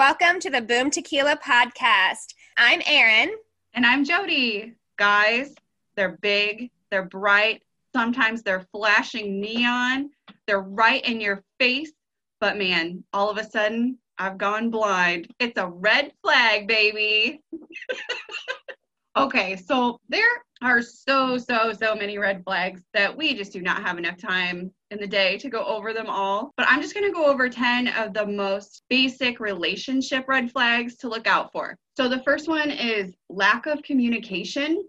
welcome to the Boom Tequila podcast. I'm Erin. And I'm Jody. Guys, they're big, they're bright, sometimes they're flashing neon, they're right in your face. But man, all of a sudden, I've gone blind. It's a red flag, baby. okay, so there are so, so, so many red flags that we just do not have enough time in the day to go over them all. But I'm just going to go over 10 of the most basic relationship red flags to look out for. So the first one is lack of communication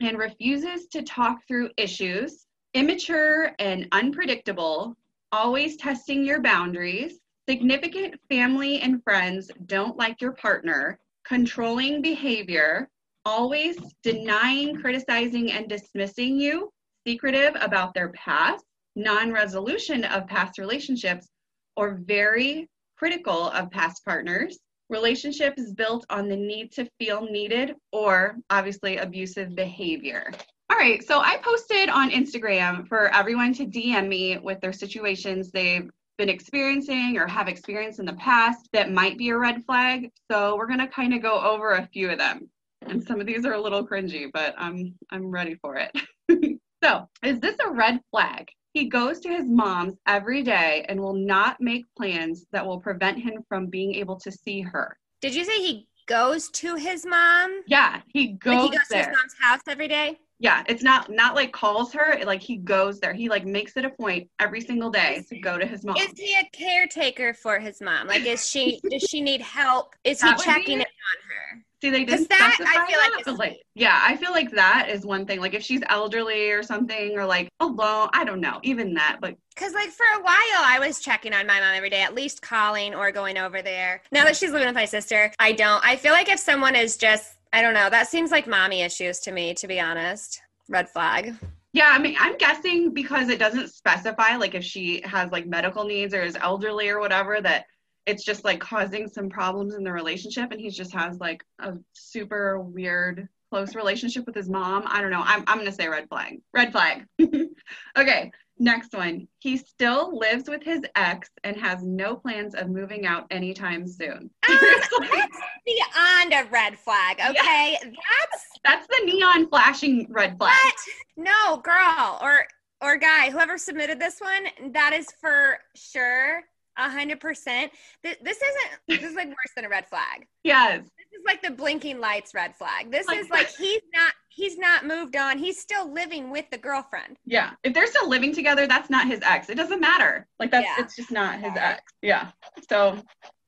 and refuses to talk through issues, immature and unpredictable, always testing your boundaries, significant family and friends don't like your partner, controlling behavior, always denying, criticizing, and dismissing you, secretive about their past, non resolution of past relationships, or very critical of past partners. Relationship is built on the need to feel needed or obviously abusive behavior. All right, so I posted on Instagram for everyone to DM me with their situations they've been experiencing or have experienced in the past that might be a red flag. So we're gonna kind of go over a few of them. And some of these are a little cringy, but I'm I'm ready for it. so, is this a red flag? He goes to his mom's every day and will not make plans that will prevent him from being able to see her. Did you say he goes to his mom? Yeah, he goes Like he goes there. to his mom's house every day? Yeah, it's not not like calls her, like he goes there. He like makes it a point every single day to go to his mom. Is he a caretaker for his mom? Like, is she? does she need help? Is he That be checking in it. on her? See, they didn't that, I feel like that, like, yeah, I feel like that is one thing. Like if she's elderly or something, or like alone, I don't know, even that. But Because, like, for a while, I was checking on my mom every day, at least calling or going over there. Now that she's living with my sister, I don't. I feel like if someone is just, I don't know, that seems like mommy issues to me, to be honest. Red flag. yeah, I mean, I'm guessing because it doesn't specify like if she has like medical needs or is elderly or whatever that it's just like causing some problems in the relationship, and he just has like a super weird close relationship with his mom. I don't know. I'm I'm gonna say red flag. Red flag. okay. Next one. He still lives with his ex and has no plans of moving out anytime soon. Um, that's beyond a red flag, okay? That's That's the neon flashing red flag. what? No, girl or or guy, whoever submitted this one, that is for sure. A hundred percent. This isn't. This is like worse than a red flag. Yes. This is like the blinking lights red flag. This Like- is like he's not. He's not moved on. He's still living with the girlfriend. Yeah. If they're still living together, that's not his ex. It doesn't matter. Like that's Yeah. it's just not his ex. Yeah. So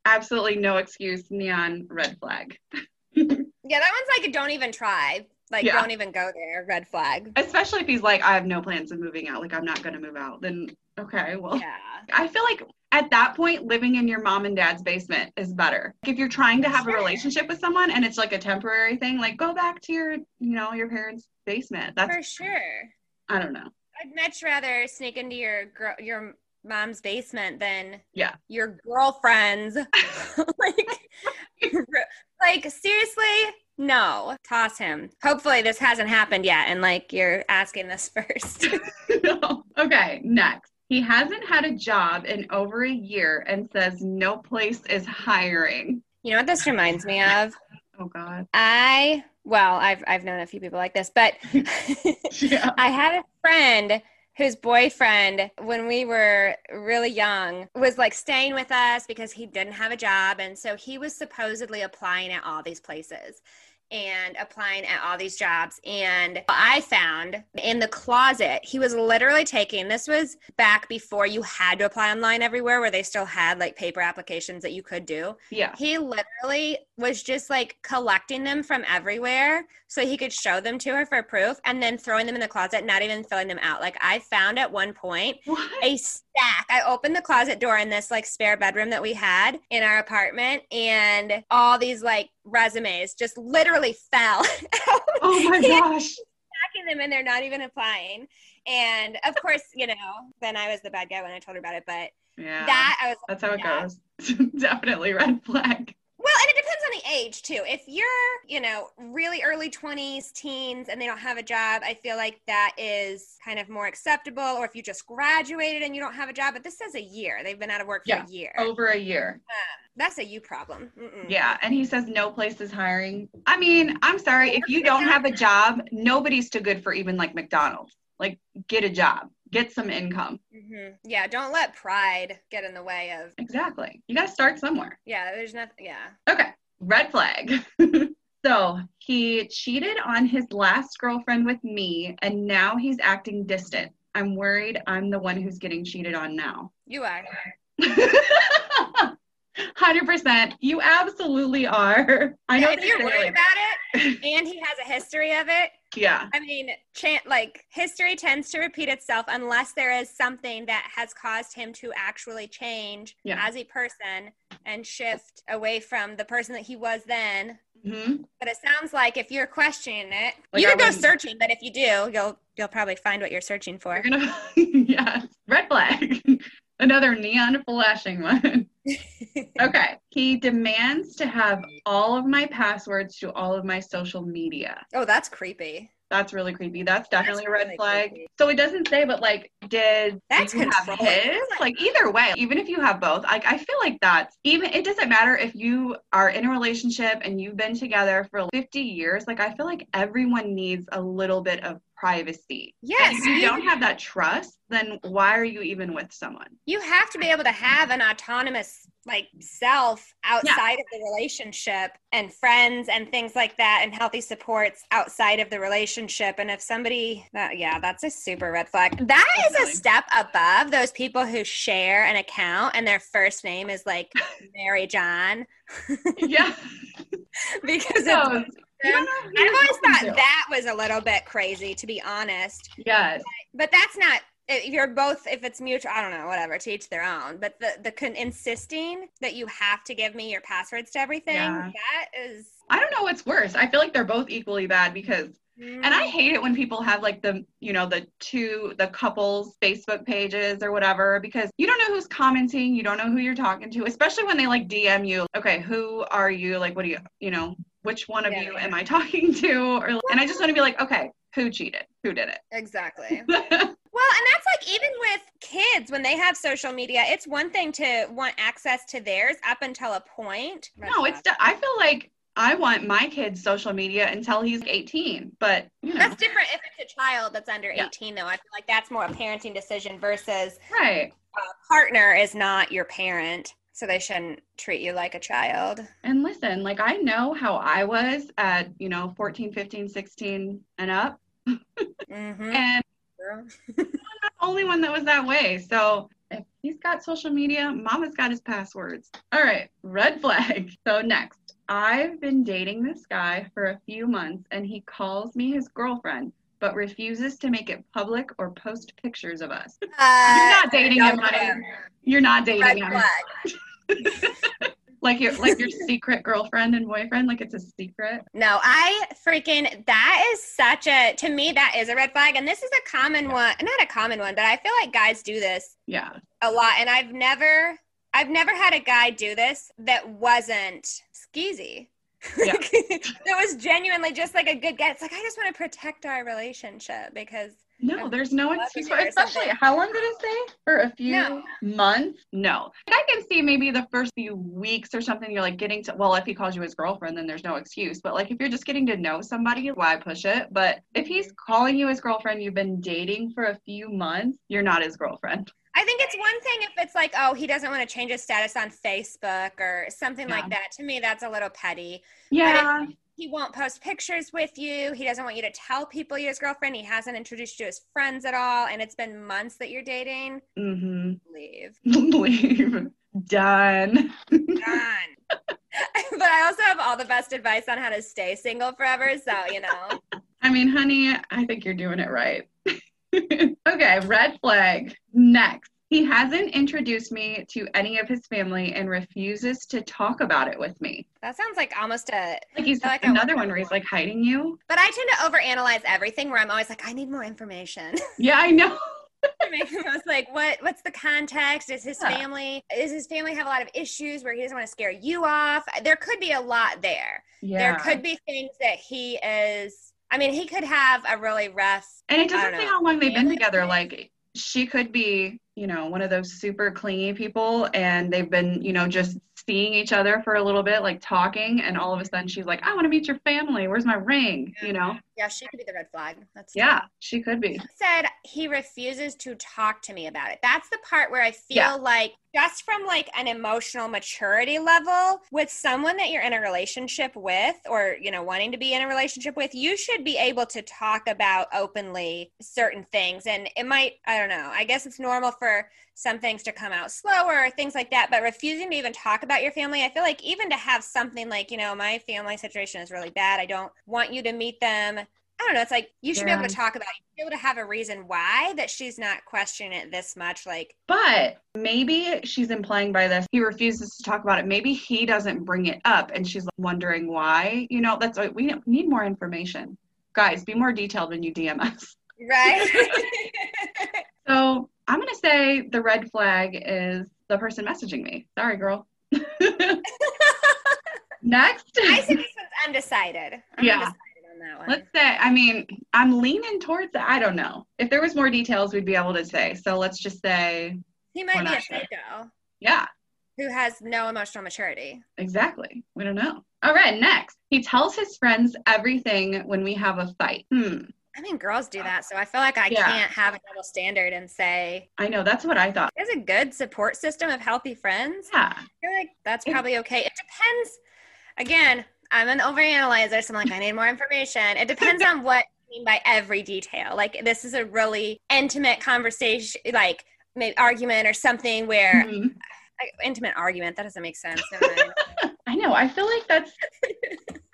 absolutely no excuse, neon red flag. Yeah, that one's like a don't even try. Like Yeah. don't even go there. Red flag. Especially if he's like, I have no plans of moving out, like I'm not gonna move out, then okay, well Yeah. I feel like at that point, living in your mom and dad's basement is better. If you're trying to have a relationship with someone and it's like a temporary thing, like go back to your, you know, your parents' basement. That's For sure. I don't know. I'd much rather sneak into your gr- your mom's basement than Yeah. your girlfriend's. like, like seriously, no. Toss him. Hopefully, this hasn't happened yet, and like you're asking this first. no. Okay, next. He hasn't had a job in over a year and says no place is hiring. you know what this reminds me of? Oh God. I well, I've I've known a few people like this, but Yeah. I had a friend whose boyfriend, when we were really young, was like staying with us because he didn't have a job. And so he was supposedly applying at all these places and applying at all these jobs. And I found in the closet, he was literally taking this was back before you had to apply online everywhere, where they still had like paper applications that you could do. Yeah. He literally was just like collecting them from everywhere so he could show them to her for proof and then throwing them in the closet, not even filling them out. Like I found at one point What? a stack. I opened the closet door in this like spare bedroom that we had in our apartment and all these like resumes just literally fell. Oh my gosh. stacking them and they're not even applying. And of course, you know, then I was the bad guy when I told her about it, but Yeah. that I was That's how it yeah. goes. Definitely red flag. Well, and it depends on the age too. If you're, you know, really early 20s, teens, and they don't have a job, I feel like that is kind of more acceptable. Or if you just graduated and you don't have a job, but this says a year. They've been out of work for Yeah. a year. Over a year. Um, that's a you problem. Mm-mm. Yeah, and he says no place is hiring. I mean, I'm sorry, if you don't have a job, nobody's too good for even like McDonald's. Like, get a job, get some income. hmm Yeah, don't let pride get in the way of. Exactly. You got to start somewhere. Yeah, there's nothing. Yeah. Okay, red flag. so he cheated on his last girlfriend with me, and now he's acting distant. I'm worried I'm the one who's getting cheated on now. You are. 100%. You absolutely are. I know Yeah, if you're worried about it and he has a history of it, Yeah. I mean, chan like history tends to repeat itself unless there is something that has caused him to actually change Yeah. as a person and shift away from the person that he was then. hmm But it sounds like if you're questioning it, Like, you can go searching. But if you do, you'll you'll probably find what you're searching for. You're gonna, yeah, red flag. Another neon flashing one. Okay. He demands to have all of my passwords to all of my social media. oh, that's creepy. That's really creepy. That's definitely That's a red really flag. creepy. So it doesn't say, but like, did That's you have his? Like either way, even if you have both, like I feel like that's even. It doesn't matter if you are in a relationship and you've been together for 50 years. Like I feel like everyone needs a little bit of privacy. Yes, if you you- don't have that trust, then why are you even with someone? You have to be able to have an autonomous like self outside of the relationship and friends and things like that and healthy supports outside of the relationship and if somebody that yeah that's a super red flag that is a step above those people who share an account and their first name is like mary john yeah. because No, it's you know i've always thought to. that was a little bit crazy to be honest Yes. but that's not if you're both if it's mutual i don't know whatever to each their own but the the con- insisting that you have to give me your passwords to everything Yeah. that is I don't know what's worse. I feel like they're both equally bad because And I hate it when people have like the, you know, the two, the couples Facebook pages or whatever, because you don't know who's commenting. You don't know who you're talking to, especially when they like DM you. Okay, who are you? Like, what do you, you know, which one of Yeah. you am I talking to? Or, and I just want to be like, okay, who cheated? Who did it? exactly well and that's like even with kids when they have social media it's one thing to want access to theirs up until a point no, it's, I feel like I want my kid's social media until he's 18, but you know, that's different if it's a child that's under Yeah. 18 though i feel like that's more a parenting decision versus right. a partner is not your parent so they shouldn't treat you like a child And listen, like I know how I was at, you know, 14, 15, 16 and up. mm-hmm. And I'm not the only one that was that way. So if he's got social media, mama's got his passwords. All right, red flag. So next, I've been dating this guy for a few months and he calls me his girlfriend, but refuses to make it public or post pictures of us. You're not dating him, honey. You're not dating Red him. Like your like your secret girlfriend and boyfriend, like it's a secret. No, I freaking that is such a to me that is a red flag and this is a common one, not a common one, but I feel like guys do this Yeah. a lot and I've never I've never had a guy do this that wasn't skeezy. Yeah. that was genuinely just like a good guess. Like I just want to protect our relationship because No, there's no excuse for especially how long did it say? For a few No. months? No. I can see maybe the first few weeks or something you're like getting to well, if he calls you his girlfriend, then there's no excuse. But like if you're just getting to know somebody, why push it? But if he's mm-hmm. calling you his girlfriend, you've been dating for a few months, you're not his girlfriend. I think it's one thing if it's like, oh, he doesn't want to change his status on Facebook or something Yeah. like that. To me, that's a little petty. Yeah. he won't post pictures with you. He doesn't want you to tell people you're his girlfriend. He hasn't introduced you to his friends at all. And it's been months that you're dating. Mm-hmm. Leave. Leave. Done. Done. but I also have all the best advice on how to stay single forever. So, you know. I mean, honey, I think you're doing it right. okay, red flag. Next. He hasn't introduced me to any of his family and refuses to talk about it with me. That sounds like almost a Like he's like another one where he's like hiding you. but I tend to overanalyze everything where I'm always like, I need more information. Yeah, I know. I was like, what? What's the context? Is his Yeah. family? Does his family have a lot of issues where he doesn't want to scare you off? There could be a lot there. Yeah. There could be things that he is. I mean, he could have a really rough. And it doesn't say how long they've been together. Like she could be, you know, one of those super clingy people and they've been, you know, just seeing each other for a little bit, like talking, and all of a sudden she's like, I want to meet your family. Where's my ring? You know? Yeah, she could be the red flag. That's Yeah, she could be. said he refuses to talk to me about it. That's the part where I feel Yeah. like just from like an emotional maturity level with someone that you're in a relationship with or you know wanting to be in a relationship with, you should be able to talk about openly certain things and it might I don't know. I guess it's normal for some things to come out slower or things like that, but refusing to even talk about your family, I feel like even to have something like, you know, my family situation is really bad. I don't want you to meet them. I don't know. It's like you should be able to talk about it. You should be able to have a reason why that she's not questioning it this much. Like, But maybe she's implying by this he refuses to talk about it. Maybe he doesn't bring it up and she's wondering why. You know, that's we need more information. Guys, be more detailed when you DM us. right? So I'm gonna say the red flag is the person messaging me. Sorry, girl. Next. I think this one's undecided. I'm Yeah. undecided on that one. Let's say, I mean, I'm leaning towards, I don't know. If there was more details, we'd be able to say. So let's just say, he might be a sure. psycho yeah, who has no emotional maturity. exactly. We don't know. All right, next. He tells his friends everything when we have a fight. Hmm. I mean, girls do that, so I feel like I Yeah. can't have a double standard and say I know, that's what I thought. there's a good support system of healthy friends. Yeah. I feel like that's probably okay. It depends. Again, I'm an overanalyzer, so I'm like, I need more information. It depends on what you mean by every detail. Like, this is a really intimate conversation, like maybe argument or something where Mhm. like, intimate argument. That doesn't make sense. I know. I feel like that's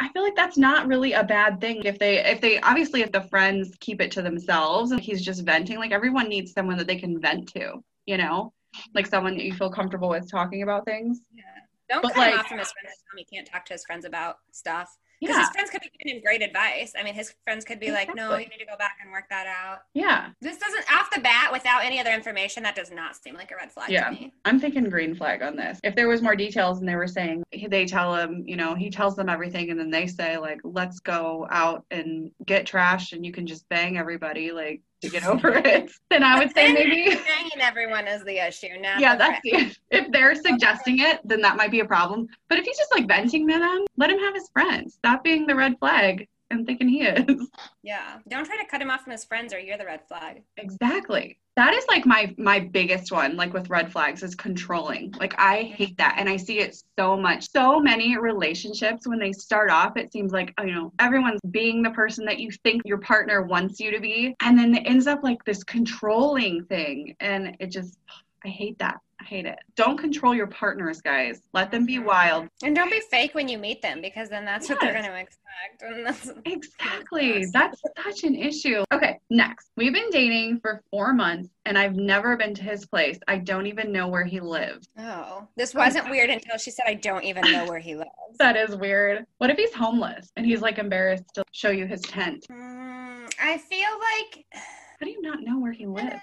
I feel like that's not really a bad thing if they if they obviously if the friends keep it to themselves and he's just venting, like everyone needs someone that they can vent to, you know? Like someone that you feel comfortable with talking about things. Don't But, cut him off from his friends and tell him he can't talk to his friends about stuff. Because Yeah. his friends could be giving him great advice. I mean, his friends could be like, no, you need to go back and work that out. Yeah. This doesn't, off the bat, without any other information, that does not seem like a red flag Yeah. to me. I'm thinking green flag on this. If there was more details and they were saying they tell him, you know, he tells them everything and then they say like, let's go out and get trashed and you can just bang everybody like to get over it, then I would say maybe Banging everyone is the issue, not yeah, that's the, if they're suggesting it, then that might be a problem. But if he's just like venting to them, let him have his friends. Stop being the red flag and thinking he is. Yeah. Don't try to cut him off from his friends or you're the red flag. Exactly. That is like my my biggest one, like with red flags, is controlling. Like I mm-hmm. hate that, and I see it so much. So many relationships when they start off, it seems like you know everyone's being the person that you think your partner wants you to be, and then it ends up like this controlling thing, and it just I hate that. I hate it. Don't control your partners, guys. Let them be wild. And don't be fake when you meet them because then that's what they're going to expect. And that's, Exactly. That's such an issue. Okay, next. We've been dating for four months and I've never been to his place. I don't even know where he lives. oh, this wasn't weird until she said, I don't even know where he lives. That is weird. What if he's homeless and he's like embarrassed to show you his tent? Mm, I feel like, How do you not know where he eh, lives?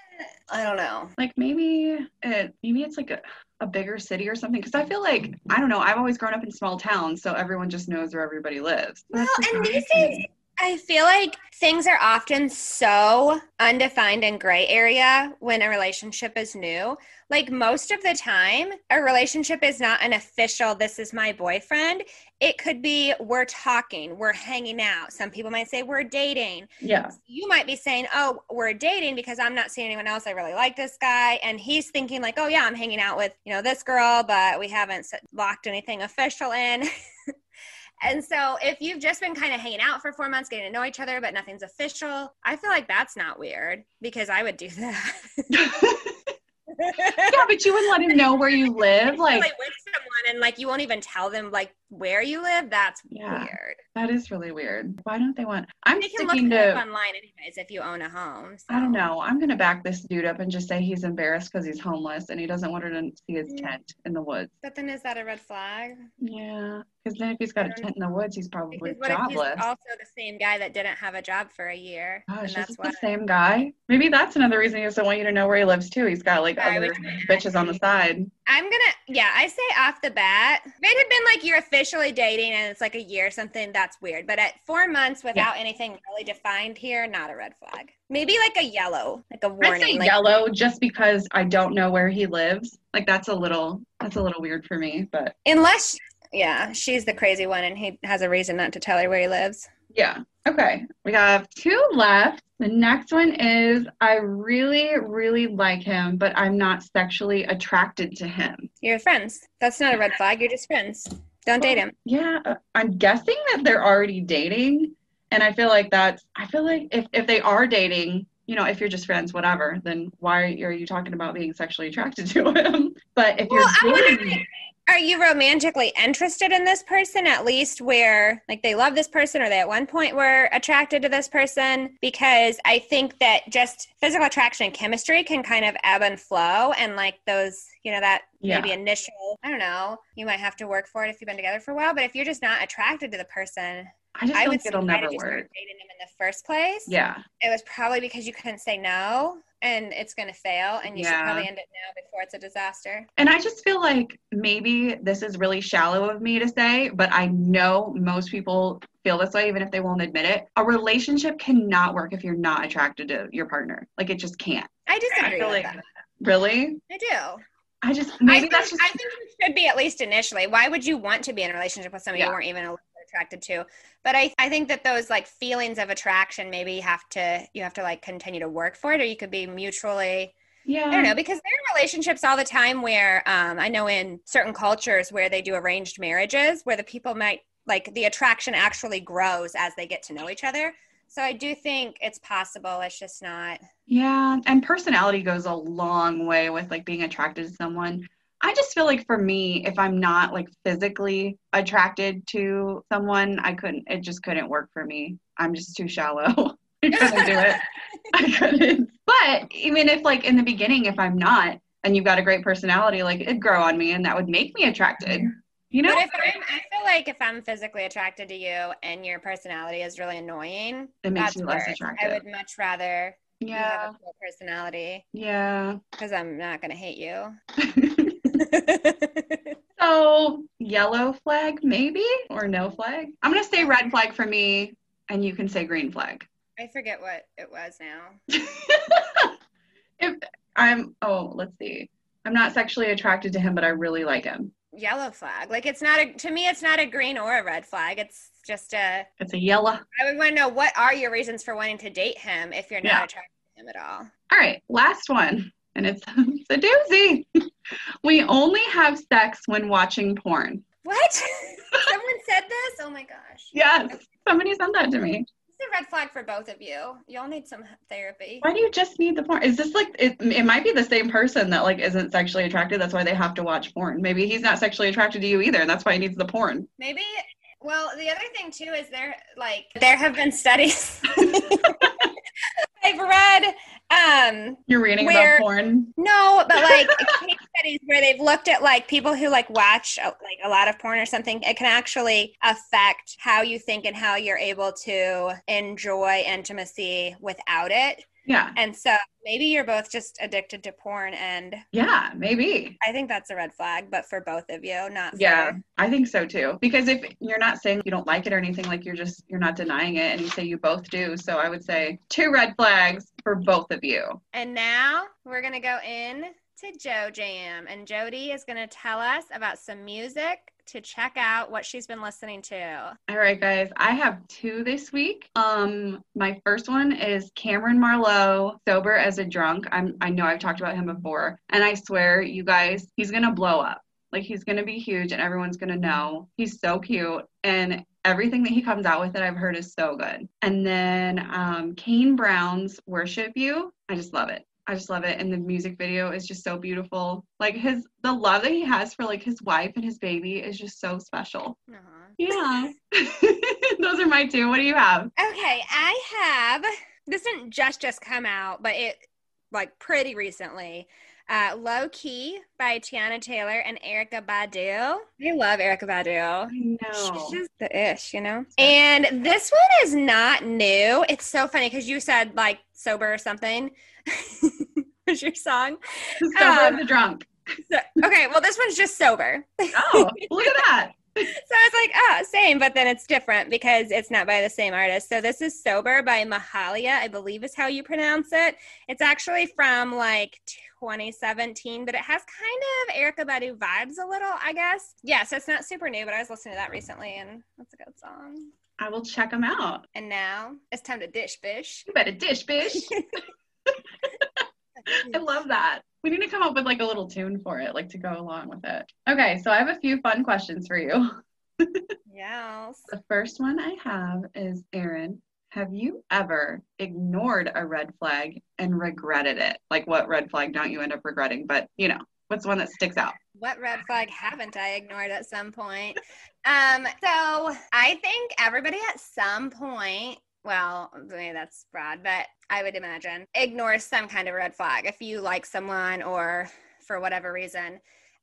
I don't know. Like maybe it maybe it's like a, a bigger city or something. Because I feel like I don't know. I've always grown up in small towns, so everyone just knows where everybody lives. Well, and these days, I feel like things are often so undefined and gray area when a relationship is new. Like most of the time, a relationship is not an official, this is my boyfriend. It could be we're talking, we're hanging out. Some people might say we're dating. yeah. You might be saying, oh, we're dating because I'm not seeing anyone else. I really like this guy. And he's thinking, like, oh, yeah, I'm hanging out with, you know, this girl, but we haven't locked anything official in. And so, if you've just been kind of hanging out for four months, getting to know each other, but nothing's official, I feel like that's not weird because I would do that. yeah, but you wouldn't let him know where you live. like, Like with someone, and like you won't even tell them like where you live, that's Yeah. weird. That is really weird. Why don't they want? I'm You can look sticking up to. online anyways if you own a home. I don't know. I'm gonna back this dude up and just say he's embarrassed because he's homeless and he doesn't want her to see his Mm. tent in the woods. But then is that a red flag? Yeah, because then if he's got a tent in the woods, he's probably Because what if jobless. he's also the same guy that didn't have a job for a year? Gosh, and that's why. the same guy? Maybe that's another reason he doesn't want you to know where he lives too. He's got like I other bitches on the side. I'm gonna, yeah, I say off the bat, if it had been like you're officially dating and it's like a year or something, that's weird. But at four months without anything really defined here, not a red flag. Maybe like a yellow, like a I say warning. Like, yellow just because I don't know where he lives. Like that's a little that's a little weird for me, but unless, yeah, she's the crazy one and he has a reason not to tell her where he lives. yeah. Okay. We have two left. The next one is I really, really like him, but I'm not sexually attracted to him. You're friends. That's not a red flag. You're just friends. Don't date him. Yeah, uh, I'm guessing that they're already dating. And I feel like that's, I feel like if, if they are dating, you know, if you're just friends, whatever, then why are you talking about being sexually attracted to him? But if Well, you're I dating, are you romantically interested in this person at least where like they love this person or they at one point were attracted to this person? Because I think that just physical attraction and chemistry can kind of ebb and flow and like those, you know, that Yeah. maybe initial, I don't know, you might have to work for it if you've been together for a while. But if you're just not attracted to the person, I just I would like it'll never did you start work. dating him in the first place? Yeah. It was probably because you couldn't say no and it's going to fail and you should probably end it now before it's a disaster. And I just feel like maybe this is really shallow of me to say, but I know most people feel this way, even if they won't admit it. A relationship cannot work if you're not attracted to your partner. Like it just can't. I disagree feel with like- that. Really? I do. I just I maybe think, that's just I think you should be at least initially. Why would you want to be in a relationship with somebody Yeah. you weren't even a little bit attracted to? But I, I think that those like feelings of attraction maybe you have to you have to like continue to work for it, or you could be mutually. yeah. I don't know because there are relationships all the time where um, I know in certain cultures where they do arranged marriages where the people might like the attraction actually grows as they get to know each other. So I do think it's possible. It's just not. Yeah, and personality goes a long way with like being attracted to someone. I just feel like for me, if I'm not like physically attracted to someone, I couldn't, it just couldn't work for me. I'm just too shallow. I couldn't do it. I couldn't. But even if like in the beginning, if I'm not, and you've got a great personality, like it'd grow on me and that would make me attracted. You know? But if I'm, I feel like if I'm physically attracted to you and your personality is really annoying, It makes that's you less attractive. I would much rather you have Yeah. a cool personality Yeah. because I'm not going to hate you. So, yellow flag, maybe, or no flag? I'm going to say red flag for me, and you can say green flag. I forget what it was now. if I'm, oh, let's see. I'm not sexually attracted to him, but I really like him. Yellow flag. Like it's not a to me it's not a green or a red flag. It's just a It's a yellow. I would want to know what are your reasons for wanting to date him if you're not Yeah. attracted to him at all. All right, last one, and it's, it's a doozy. we only have sex when watching porn. What? Someone said this? Oh my gosh. Yes, somebody sent that to me. It's a red flag for both of you. Y'all need some therapy. Why do you just need the porn? Is this like it? It might be the same person that like isn't sexually attracted. That's why they have to watch porn. Maybe he's not sexually attracted to you either, and that's why he needs the porn. Maybe. Well, the other thing too is there like there have been studies I've read. Um, You're reading Where- about porn. no, but like case studies where they've looked at like people who like watch uh, like a lot of porn or something. It can actually affect how you think and how you're able to enjoy intimacy without it. Yeah, And so maybe you're both just addicted to porn, and yeah, maybe. I think that's a red flag. But for both of you, not for Yeah, I think so too. Because if you're not saying you don't like it or anything, like you're just you're not denying it, and you say you both do. So I would say two red flags for both of you. And now we're going to go in to Joe Jam. And Jody is going to tell us about some music to check out what she's been listening to. All right, guys. I have two this week. Um, my first one is Cameron Marlowe, sober as a drunk. I'm I know I've talked about him before, and I swear, you guys, he's gonna blow up. Like he's gonna be huge, and everyone's gonna know. He's so cute, and everything that he comes out with that I've heard is so good. And then um, Kane Brown's "Worship You." I just love it. I just love it. And the music video is just so beautiful. Like his the love that he has for like his wife and his baby is just so special. Uh-huh. Yeah. Those are my two. What do you have? Okay, I have this didn't just just come out, but it like pretty recently. Uh, Low Key by Teyana Taylor and Erykah Badu. I love Erykah Badu. I know. She's just the ish, you know? And this one is not new. It's so funny because you said like sober or something was your song. Sober um, the drunk. So- okay, well, this one's just sober. Oh, look at that. So I was like, oh, same, but then it's different because it's not by the same artist. So this is Sober by Mahalia, I believe is how you pronounce it. It's actually from like 2017, but it has kind of Erykah Badu vibes a little, I guess. Yeah, so it's not super new, but I was listening to that recently and that's a good song. I will check them out. And now it's time to dish bish. You better dish, bish. I love that. We need to come up with like a little tune for it, like to go along with it. Okay, so I have a few fun questions for you. yes. The first one I have is Erin, have you ever ignored a red flag and regretted it? Like what red flag don't you end up regretting? But you know, what's one that sticks out? What red flag haven't I ignored at some point? Um, so I think everybody at some point, well, maybe that's broad, but I would imagine ignores some kind of red flag if you like someone or for whatever reason.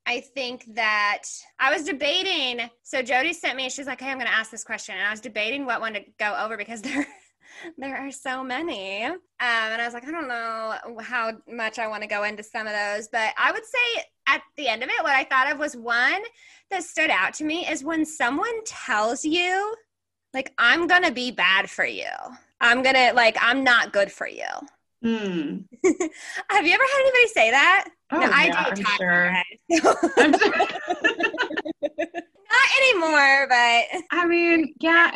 I think that I was debating. So Jody sent me, she's like, Hey, I'm going to ask this question. And I was debating what one to go over because there, there are so many. Um, and I was like, I don't know how much I want to go into some of those. But I would say at the end of it, what I thought of was one that stood out to me is when someone tells you, like, I'm to be bad for you. I'm to, like, I'm not good for you. Hmm. Have you ever had anybody say that? Oh, no, I yeah, do I'm talk sure. I'm sure. Not anymore, but I mean, yeah.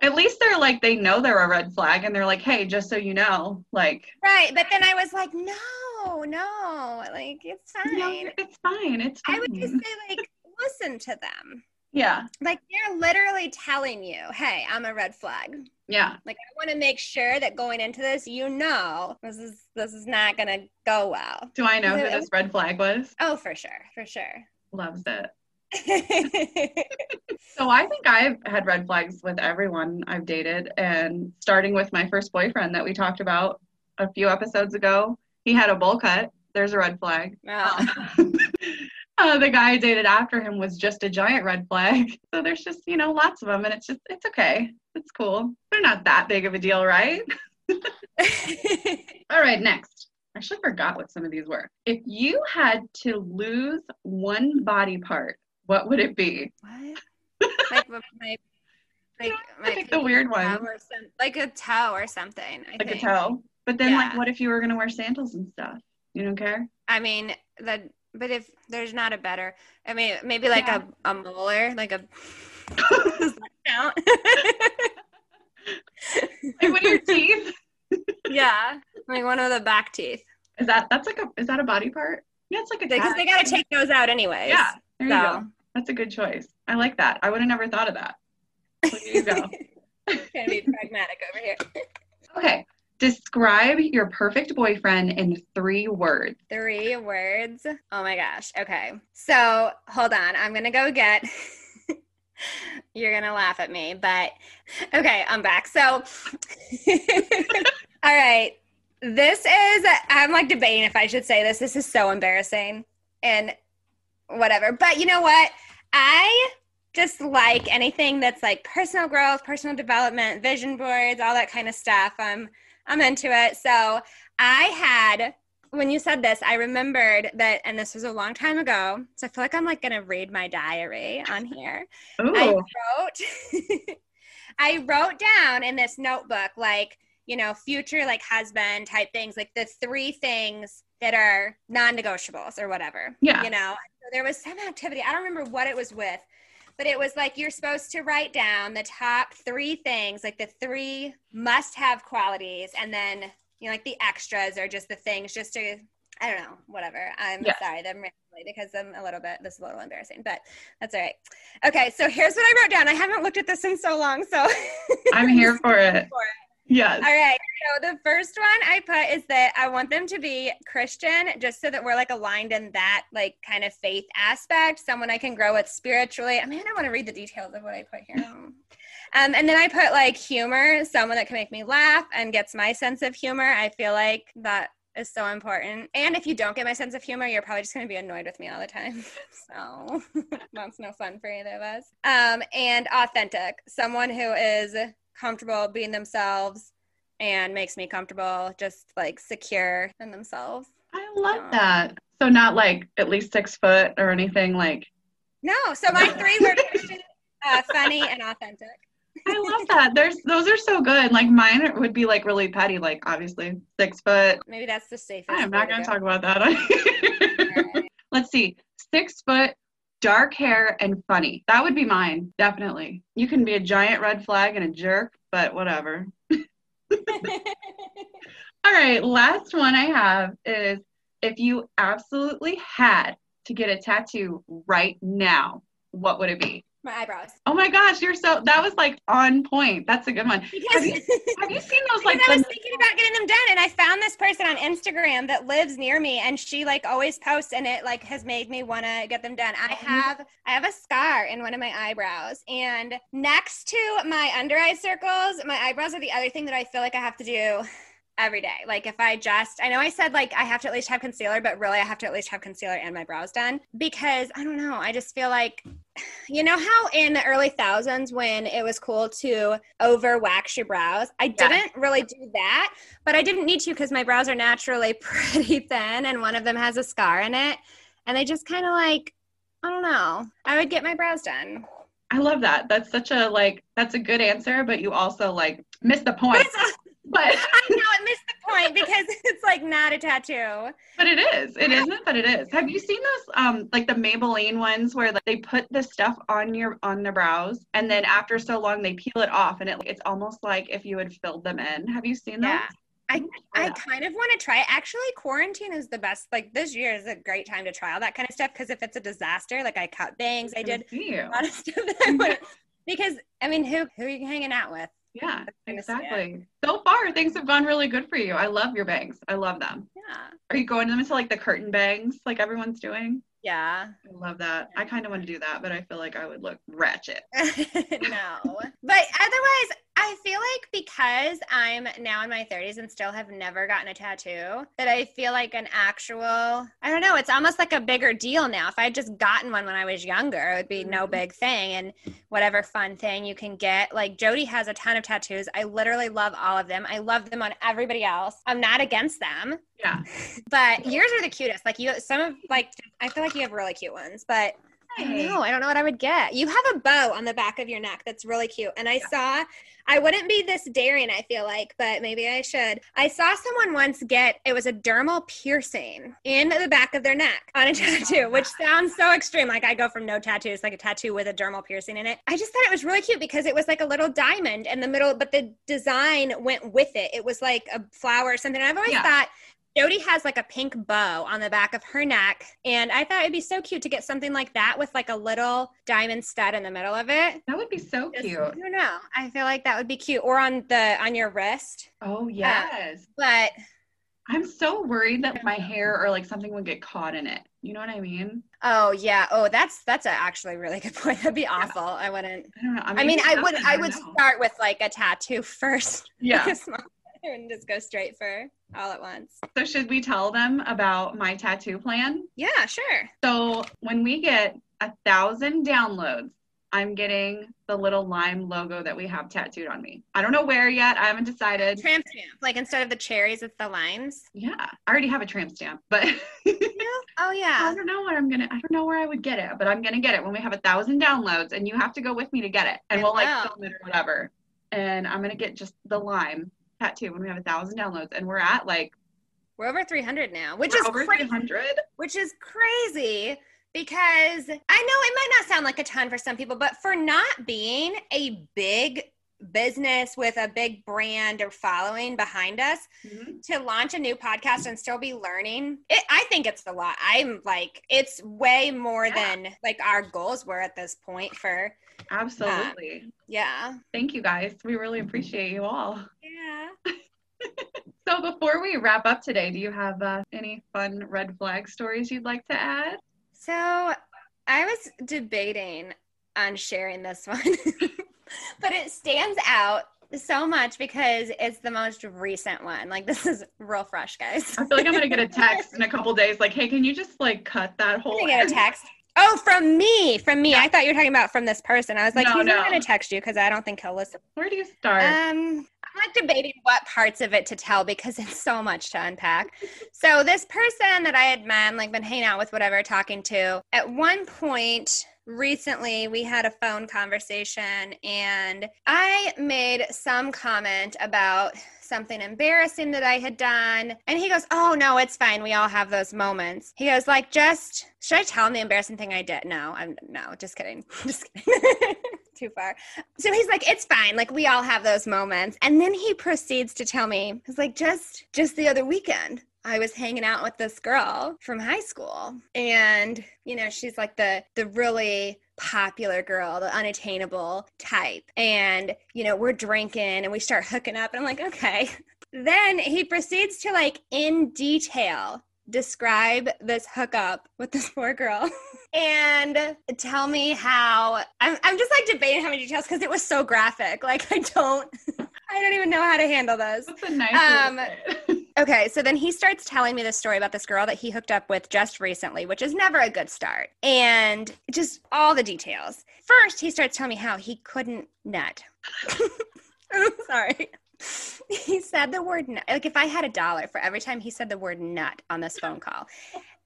At least they're like they know they're a red flag and they're like, hey, just so you know, like right. But then I was like, no, no, like it's fine. no, it's fine. It's fine. I would just say, like, listen to them. Yeah, Like they're literally telling you, hey, I'm a red flag. yeah. Like I want to make sure that going into this, you know, this is this is not gonna go well. Do I know who this red flag was? Oh, for sure, for sure. Loves it. So I think I've had red flags with everyone I've dated, and starting with my first boyfriend that we talked about a few episodes ago. He had a bowl cut. There's a red flag. Well, oh. um, uh, the guy I dated after him was just a giant red flag. So there's just you know lots of them, and it's just it's okay. It's cool. They're not that big of a deal, right? All right, next. I actually forgot what some of these were. If you had to lose one body part, what would it be? what? Like my, my like I my think the weird one, some, like a toe or something. I like a toe. But then, like, what if you were gonna wear sandals and stuff? You don't care? I mean that, but if there's not a better, I mean maybe like Yeah. a a molar, like a. Does that count? like, what are your teeth? yeah, like one of the back teeth Is that that's like a is that a body part? Yeah, it's like a because they got to take those out anyways. Yeah, there you go. That's a good choice. I like that. I would have never thought of that. At you go. Trying to be pragmatic over here. Okay. Describe your perfect boyfriend in three words. Three words. Oh my gosh. Okay. So hold on. I'm going to go get. You're going to laugh at me, but okay, I'm back. So, all right. This is, I'm like debating if I should say this. This is so embarrassing and whatever. But you know what? I just like anything that's like personal growth, personal development, vision boards, all that kind of stuff. I'm I'm into it. So I had when you said this, I remembered that, and this was a long time ago. So I feel like I'm like gonna read my diary on here. I wrote I wrote down in this notebook like, you know, future like husband type things, like the three things that are non-negotiables or whatever. Yeah. You know. So there was some activity. I don't remember what it was with, but it was like you're supposed to write down the top three things, like the three must-have qualities, and then you know, like the extras are just the things just to I don't know, whatever. I'm Yes. sorry, I'm rambling because I'm a little bit this is a little embarrassing, but that's all right. Okay, so here's what I wrote down. I haven't looked at this in so long, so I'm here for it. Yes. All right. So the first one I put is that I want them to be Christian, just so that we're like aligned in that like kind of faith aspect. Someone I can grow with spiritually. I mean, I want to read the details of what I put here. Um, and then I put like humor, someone that can make me laugh and gets my sense of humor. I feel like that is so important. And if you don't get my sense of humor, you're probably just going to be annoyed with me all the time. So that's no fun for either of us. Um, and authentic, someone who is comfortable being themselves and makes me comfortable, just like secure in themselves. I love that. So not like at least six foot or anything like. No, so my three were Christian, uh, funny, and authentic. I love that. There's those are so good. Like mine would be like really petty, like obviously six foot. Maybe that's the safest. I'm not gonna to go. talk about that. Let's see. Six foot, dark hair, and funny. That would be mine, definitely. You can be a giant red flag and a jerk, but whatever. All right, last one I have is if you absolutely had to get a tattoo right now, what would it be? My eyebrows. Oh my gosh, you're so that was like on point. That's a good one. Because, Have you, have you seen those like I was thinking about getting them done, and I found this person on Instagram that lives near me, and she like always posts, and it like has made me want to get them done. I Oh. have I have a scar in one of my eyebrows, and next to my under eye circles, my eyebrows are the other thing that I feel like I have to do every day. Like if I just, I know I said like I have to at least have concealer, but really I have to at least have concealer and my brows done because I don't know. I just feel like, you know how in the early thousands when it was cool to over wax your brows, I Yeah. didn't really do that, but I didn't need to because my brows are naturally pretty thin and one of them has a scar in it, and they just kind of like. I don't know. I would get my brows done. I love that. That's such a like that's a good answer, but you also like miss the point. But I know it missed the point because it's like not a tattoo. but it is. It isn't but it is. Have you seen those um like the Maybelline ones where like, they put the stuff on your on the brows and then after so long they peel it off and it it's almost like if you had filled them in. Have you seen those? Yeah. I, I kind of want to try. Actually, quarantine is the best. Like this year is a great time to try all that kind of stuff because if it's a disaster, like I cut bangs, I did a lot of stuff that I wanted. Because I mean, who who are you hanging out with? Yeah, gonna see it. exactly. So far, things have gone really good for you. I love your bangs. I love them. Yeah, Are you going them into like the curtain bangs, like everyone's doing? yeah. I love that. I kind of want to do that, but I feel like I would look ratchet. no, but otherwise, I feel like because I'm now in my 30s and still have never gotten a tattoo, that I feel like an actual, I don't know, it's almost like a bigger deal now. If I had just gotten one when I was younger, it would be no Mhm. big thing. And whatever fun thing you can get. Like Jody has a ton of tattoos. I literally love all of them. I love them on everybody else. I'm not against them, Yeah. but yours are the cutest. Like you, some of like, I feel like you have really cute ones, but I don't know. I don't know what I would get. You have a bow on the back of your neck that's really cute. And I Yeah. saw, I wouldn't be this daring, I feel like, but maybe I should. I saw someone once get, it was a dermal piercing in the back of their neck on a tattoo, which sounds so extreme. Like I go from no tattoos, like a tattoo with a dermal piercing in it. I just thought it was really cute because it was like a little diamond in the middle, but the design went with it. It was like a flower or something. And I've always Yeah. thought, Jody has like a pink bow on the back of her neck, and I thought it'd be so cute to get something like that with like a little diamond stud in the middle of it. That would be so Just- cute. I don't know. I feel like that would be cute, or on the on your wrist. Oh, uh, yes. But I'm so worried that my hair or like something would get caught in it. You know what I mean? oh yeah, oh that's that's a actually really good point. That'd be awful. I wouldn't. I don't know. I mean, maybe I would doesn't, I would know. start with like a tattoo first. Yeah. like a small- I wouldn't just go straight for all at once. So, should we tell them about my tattoo plan? Yeah, sure. So, when we get a thousand downloads, I'm getting the little lime logo that we have tattooed on me. I don't know where yet. I haven't decided. Tramp stamp. Like instead of the cherries, it's the limes. Yeah, I already have a tramp stamp, but Oh yeah. I don't know what I'm gonna. I don't know where I would get it, but I'm gonna get it when we have a thousand downloads, and you have to go with me to get it, and I we'll like film it or whatever. And I'm gonna get just the lime tattoo when we have a thousand downloads, and we're at like We're over 300 now, which is over crazy. 300. which is crazy because I know it might not sound like a ton for some people, but for not being a big business with a big brand or following behind us Mhm. to launch a new podcast and still be learning it, i think it's a lot i'm like it's way more Yeah. than like our goals were at this point for Absolutely. yeah Thank you guys. We really appreciate you all. yeah So before we wrap up today, do you have uh, any fun red flag stories you'd like to add? So I was debating on sharing this one, but it stands out so much because it's the most recent one. Like this is real fresh, guys. I feel like I'm gonna get a text in a couple days, like, "Hey, can you just like cut that whole?" Get a text. Oh, from me, from me. Yeah. I thought you were talking about from this person. I was like, no, he's no. not gonna text you because I don't think he'll listen. Where do you start? Um, I'm like debating what parts of it to tell because it's so much to unpack. so this person that I had met, like been hanging out with, whatever, talking to, at one point recently we had a phone conversation and I made some comment about something embarrassing that I had done. And he goes, Oh, no, it's fine. We all have those moments. He goes, like, just, should I tell him the embarrassing thing I did? No, I'm, no, just kidding. just kidding. Too far. So he's like, It's fine. Like, we all have those moments. And then he proceeds to tell me, He's like, Just, just the other weekend. I was hanging out with this girl from high school and you know she's like the the really popular girl the unattainable type. And you know we're drinking and we start hooking up and I'm like okay. Then he proceeds to like in detail describe this hookup with this poor girl and tell me how I'm, I'm just like debating how many details because it was so graphic. Like i don't i don't even know how to handle this. That's a nice um, okay so then he starts telling me the story about this girl that he hooked up with just recently which is never a good start and just all the details. First he starts telling me how he couldn't nut. Sorry. He said the word nut. Like if I had a dollar for every time he said the word nut on this phone call,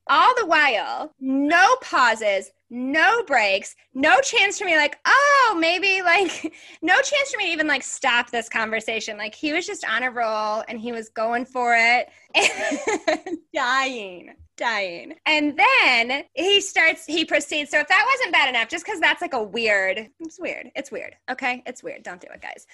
all the while, no pauses, no breaks, no chance for me, like, oh, maybe like, no chance for me to even like stop this conversation. Like, he was just on a roll and he was going for it and dying dying. And then he starts, he proceeds. So if that wasn't bad enough, just because that's like a weird, it's weird. It's weird. Okay. It's weird. Don't do it, guys.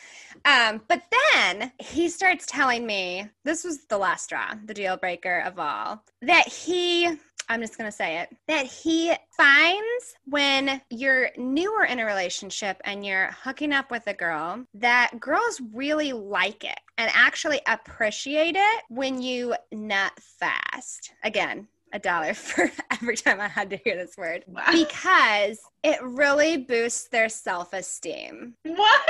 Um, but then he starts telling me this was the last straw, the deal breaker of all, that he I'm just going to say it that he finds when you're newer in a relationship and you're hooking up with a girl that girls really like it and actually appreciate it when you nut fast. Again, a dollar for every time I had to hear this word wow. because it really boosts their self esteem. What?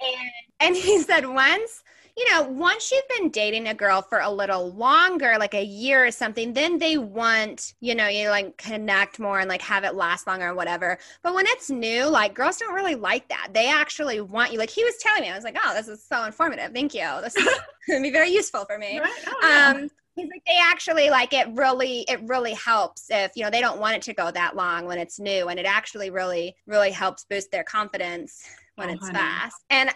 And, and he said once you know, once you've been dating a girl for a little longer, like a year or something, then they want, you know, you like connect more and like have it last longer or whatever. But when it's new, like girls don't really like that. They actually want you. Like he was telling me, I was like, oh, this is so informative. Thank you. This is going to be very useful for me. Right? Oh, yeah. Um, he's like they actually like it really it really helps if you know they don't want it to go that long when it's new and it actually really really helps boost their confidence when oh, it's honey. fast and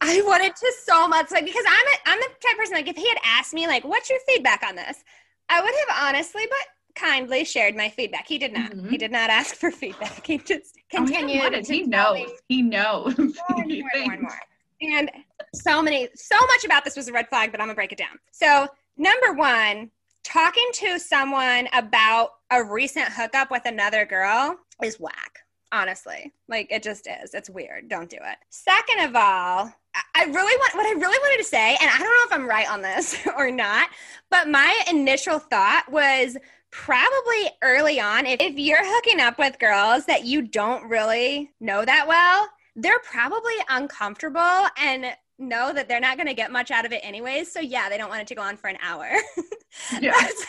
I wanted to so much like because I'm a, I'm the type person like if he had asked me like what's your feedback on this, I would have honestly but kindly shared my feedback. He did not. Mm-hmm. He did not ask for feedback. He just continued. Oh, he, he knows. Me. He knows. More and more and more and more. And so many, so much about this was a red flag, but I'm gonna break it down. So number one, talking to someone about a recent hookup with another girl is whack honestly. Like it just is. It's weird. Don't do it. Second of all, I really want what I really wanted to say, and I don't know if I'm right on this or not, but my initial thought was probably early on, if, if you're hooking up with girls that you don't really know that well, they're probably uncomfortable and know that they're not going to get much out of it anyways. So yeah, they don't want it to go on for an hour. Yeah. That's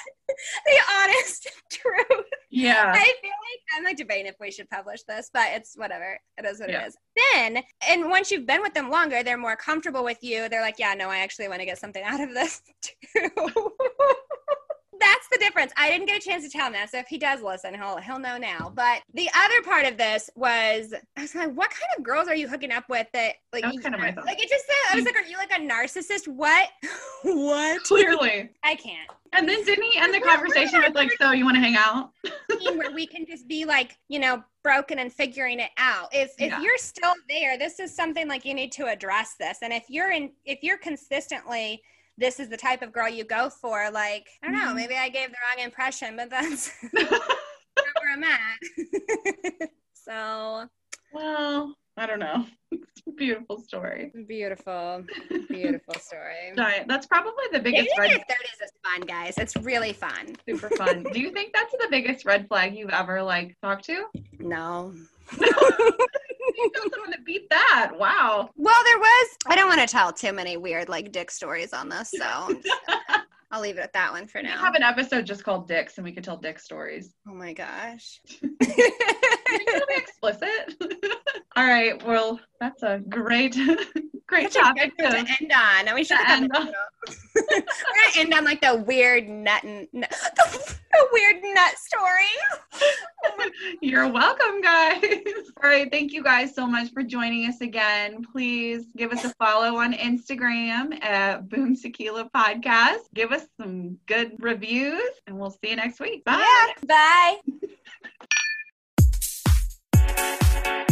the honest truth. Yeah. I feel like I'm like debating if we should publish this, but it's whatever. It is what yeah. it is. Then, and once you've been with them longer, they're more comfortable with you. They're like, yeah, no, I actually want to get something out of this too that's the difference. I didn't get a chance to tell him that. So if he does listen, he'll he'll know now. But the other part of this was I was like, what kind of girls are you hooking up with that like that kind of my thought. like it just said I was like, are you like a narcissist? What? what? Clearly. I can't. And then didn't he end the conversation with like, so you want to hang out? where we can just be like, you know, broken and figuring it out. If if yeah. you're still there, this is something like you need to address this. And if you're in if you're consistently this is the type of girl you go for. Like, I don't know, mm-hmm. maybe I gave the wrong impression, but that's where I'm at. so, well, I don't know. Beautiful story. Beautiful, beautiful story. Giant. That's probably the biggest Dating in red your 30s is fun, guys. It's really fun. super fun. Do you think that's the biggest red flag you've ever like talked to? No. you want to beat that. Wow. Well, there was, I don't want to tell too many weird like dick stories on this, so I'm just gonna- I'll leave it at that one for now. We now. have an episode just called Dicks and we could tell dick stories. Oh my gosh. Explicit. All right. Well, that's a great, great that's topic a to, end on. And we should end on. We're gonna end on like the weird nut, and, the, the weird nut story. You're welcome, guys. All right. Thank you guys so much for joining us again. Please give us a follow on Instagram at Boom Tequila Podcast. Give us some good reviews, and we'll see you next week. Bye. Yeah, bye.